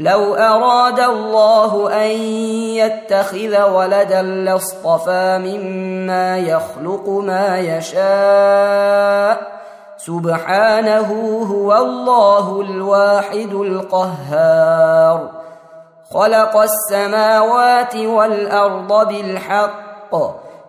لو أراد الله أن يتخذ ولدا لاصطفى مما يخلق ما يشاء. سبحانه هو الله الواحد القهار. خلق السماوات والأرض بالحق.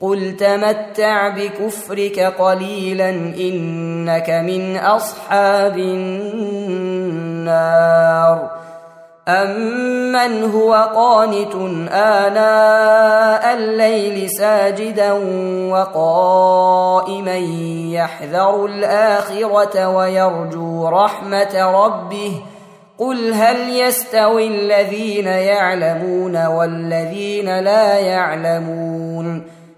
قل تمتع بكفرك قليلا انك من اصحاب النار امن هو قانت اناء الليل ساجدا وقائما يحذر الاخره ويرجو رحمه ربه قل هل يستوي الذين يعلمون والذين لا يعلمون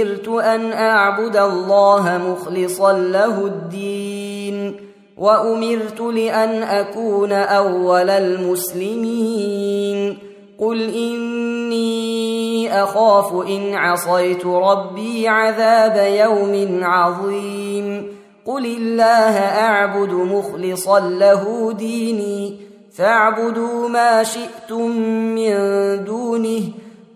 أمرت أن أعبد الله مخلصا له الدين وأمرت لأن أكون أول المسلمين. قل إني أخاف إن عصيت ربي عذاب يوم عظيم. قل الله أعبد مخلصا له ديني فاعبدوا ما شئتم من دونه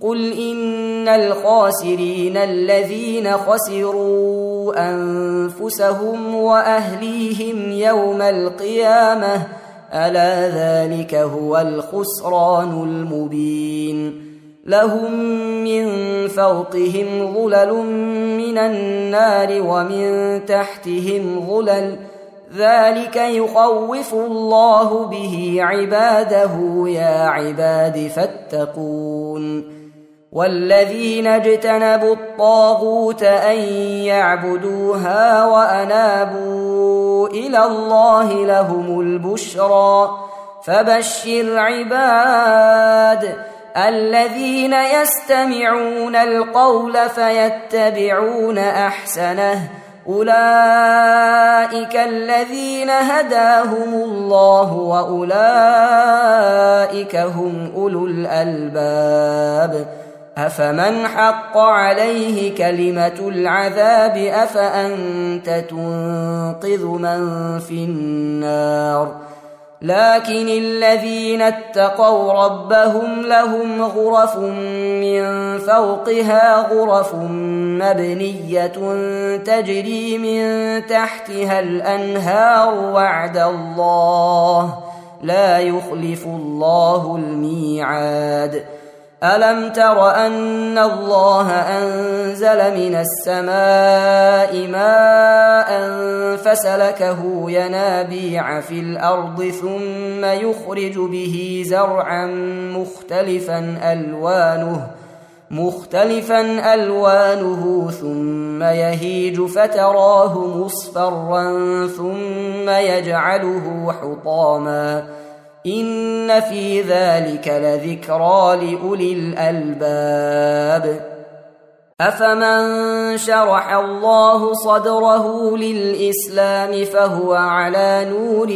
قل إن الخاسرين الذين خسروا أنفسهم وأهليهم يوم القيامة ألا ذلك هو الخسران المبين. لهم من فوقهم ظلل من النار ومن تحتهم ظلل ذلك يخوف الله به عباده يا عباد فاتقون. والذين اجتنبوا الطاغوت أن يعبدوها وأنابوا إلى الله لهم البشرى. فبشر عباد الذين يستمعون القول فيتبعون أحسنه. أولئك الذين هداهم الله وأولئك هم أولو الألباب. افمن حق عليه كلمه العذاب افانت تنقذ من في النار لكن الذين اتقوا ربهم لهم غرف من فوقها غرف مبنيه تجري من تحتها الانهار وعد الله لا يخلف الله الميعاد ألم تر أن الله أنزل من السماء ماء فسلكه ينابيع في الأرض ثم يخرج به زرعا مختلفا ألوانه مختلفا ألوانه ثم يهيج فتراه مصفرا ثم يجعله حطاما ان في ذلك لذكرى لاولي الالباب افمن شرح الله صدره للاسلام فهو على نور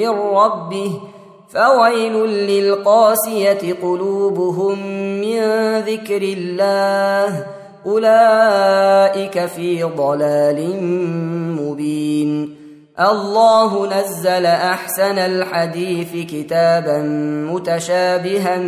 من ربه فويل للقاسيه قلوبهم من ذكر الله اولئك في ضلال مبين الله نزل أحسن الحديث كتابا متشابها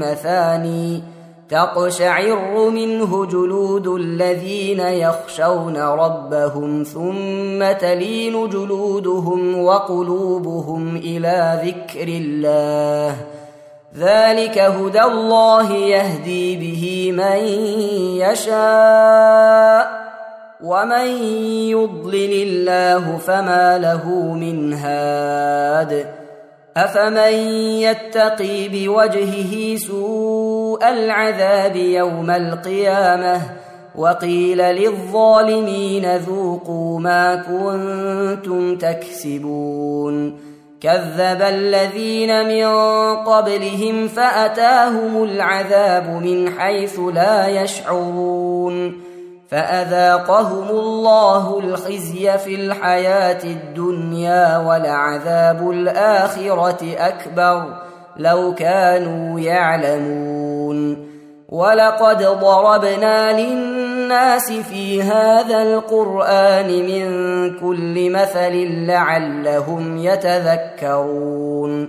مثاني تقشعر منه جلود الذين يخشون ربهم ثم تلين جلودهم وقلوبهم إلى ذكر الله. ذلك هدى الله يهدي به من يشاء. ومن يضلل الله فما له من هاد افمن يتقي بوجهه سوء العذاب يوم القيامه وقيل للظالمين ذوقوا ما كنتم تكسبون كذب الذين من قبلهم فاتاهم العذاب من حيث لا يشعرون فأذاقهم الله الخزي في الحياة الدنيا ولعذاب الآخرة أكبر لو كانوا يعلمون. ولقد ضربنا للناس في هذا القرآن من كل مثل لعلهم يتذكرون.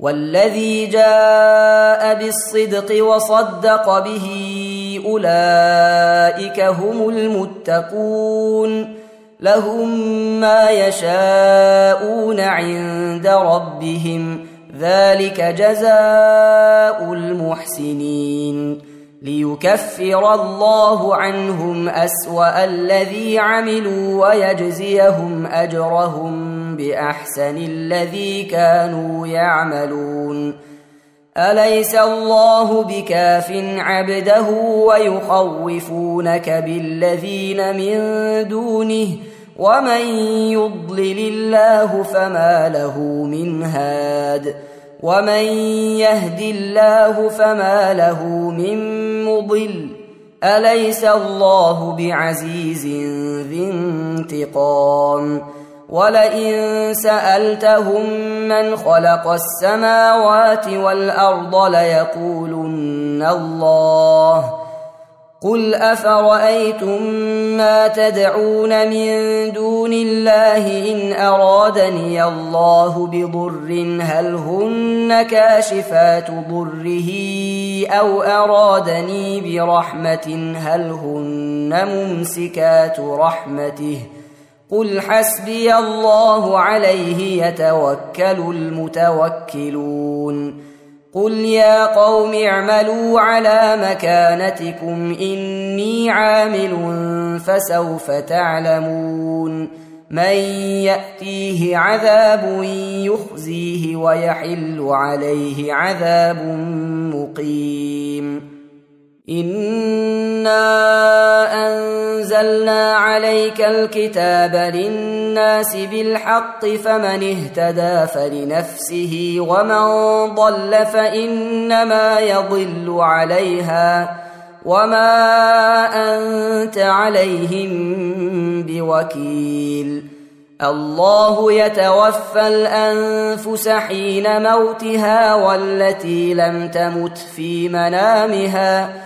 والذي جاء بالصدق وصدق به أولئك هم المتقون لهم ما يشاءون عند ربهم ذلك جزاء المحسنين ليكفر الله عنهم أسوأ الذي عملوا ويجزيهم أجرهم بأحسن الذي كانوا يعملون. أليس الله بكاف عبده ويخوفونك بالذين من دونه؟ ومن يضلل الله فما له من هاد. ومن يهد الله فما له من مضل. أليس الله بعزيز ذي انتقام؟ ولئن سألتهم من خلق السماوات والأرض ليقولن الله. قل أفرأيتم ما تدعون من دون الله إن أرادني الله بضر هل هن كاشفات ضره أو أرادني برحمة هل هن ممسكات رحمته قل حسبي الله عليه يتوكل المتوكلون قل يا قوم اعملوا على مكانتكم اني عامل فسوف تعلمون من ياتيه عذاب يخزيه ويحل عليه عذاب مقيم انا انزلنا عليك الكتاب للناس بالحق فمن اهتدى فلنفسه ومن ضل فانما يضل عليها وما انت عليهم بوكيل الله يتوفى الانفس حين موتها والتي لم تمت في منامها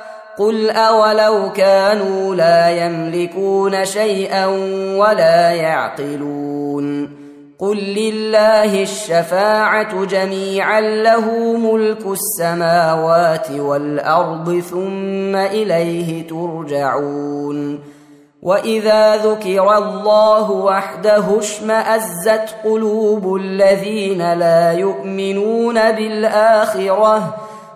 قل اولو كانوا لا يملكون شيئا ولا يعقلون قل لله الشفاعه جميعا له ملك السماوات والارض ثم اليه ترجعون واذا ذكر الله وحده اشمازت قلوب الذين لا يؤمنون بالاخره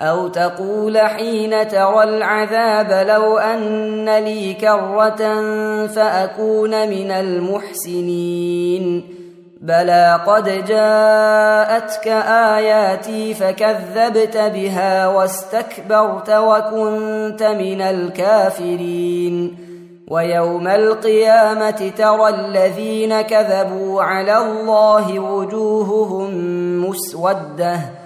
أو تقول حين ترى العذاب لو أن لي كرة فأكون من المحسنين. بلى قد جاءتك آياتي فكذبت بها واستكبرت وكنت من الكافرين. ويوم القيامة ترى الذين كذبوا على الله وجوههم مسودة.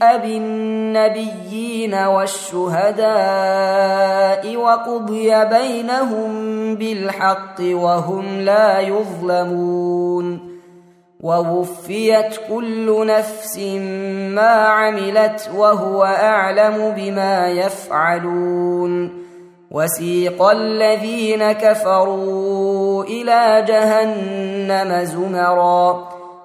بالنبيين والشهداء وقضي بينهم بالحق وهم لا يظلمون ووفيت كل نفس ما عملت وهو أعلم بما يفعلون وسيق الذين كفروا إلى جهنم زمرا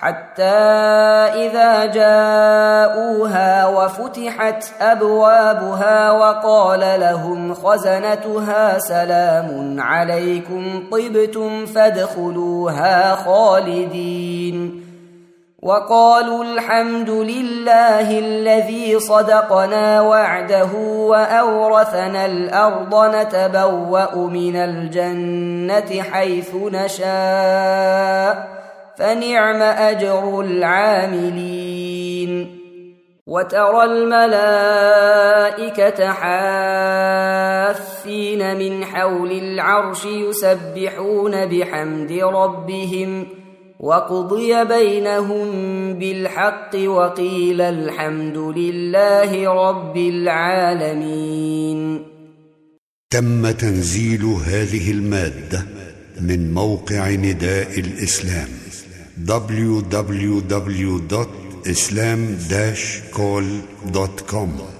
حتى إذا جاءوها وفتحت أبوابها وقال لهم خزنتها سلام عليكم طبتم فادخلوها خالدين. وقالوا الحمد لله الذي صدقنا وعده وأورثنا الأرض نتبوأ من الجنة حيث نشاء. فنعم أجر العاملين. وترى الملائكة حافين من حول العرش يسبحون بحمد ربهم وقضي بينهم بالحق وقيل الحمد لله رب العالمين. تم تنزيل هذه المادة من موقع نداء الإسلام. www.islam-call.com